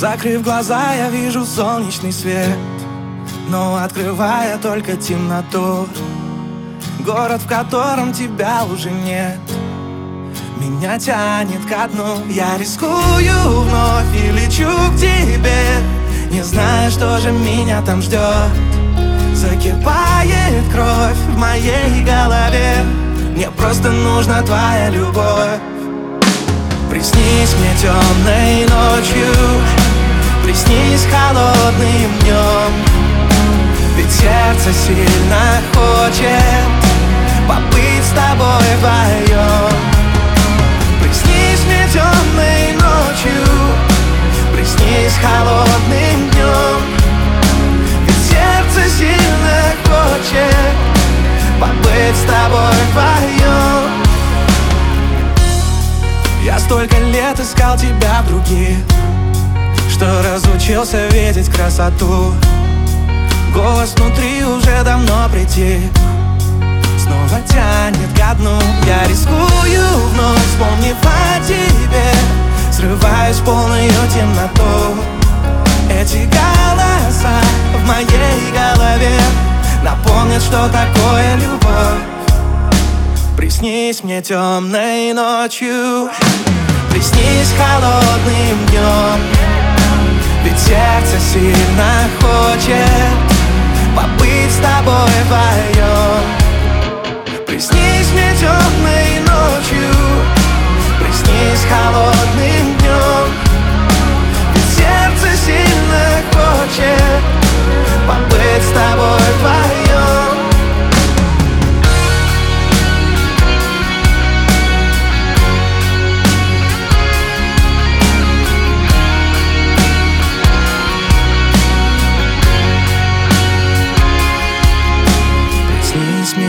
Закрыв глаза, я вижу солнечный свет Но открывая только темноту. Город, в котором тебя уже нет Меня тянет ко дну. Я рискую вновь и лечу к тебе. Не зная, что же меня там ждет. Закипает кровь в моей голове. Мне просто нужна твоя любовь. Приснись мне темной ночью сердце сильно хочет Побыть с тобой вдвоем Приснись мне темной ночью Приснись холодным днем Ведь сердце сильно хочет Побыть с тобой вдвоем Я столько лет искал тебя в других что разучился видеть красоту Голос внутри уже давно притих. Снова тянет ко дну. Я рискую вновь, вспомнив о тебе. Срываюсь в полную темноту. Эти голоса в моей голове Напомнят, что такое любовь. Приснись мне темной ночью. Приснись холодным днем тобой вдвоем Приснись мне темной ночью Приснись холодным днем Ведь сердце сильно хочет Побыть с тобой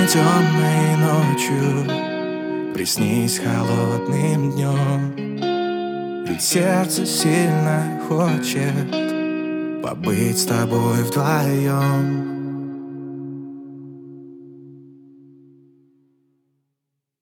темной ночью. Приснись холодным днем Ведь сердце сильно хочет Побыть с тобой вдвоем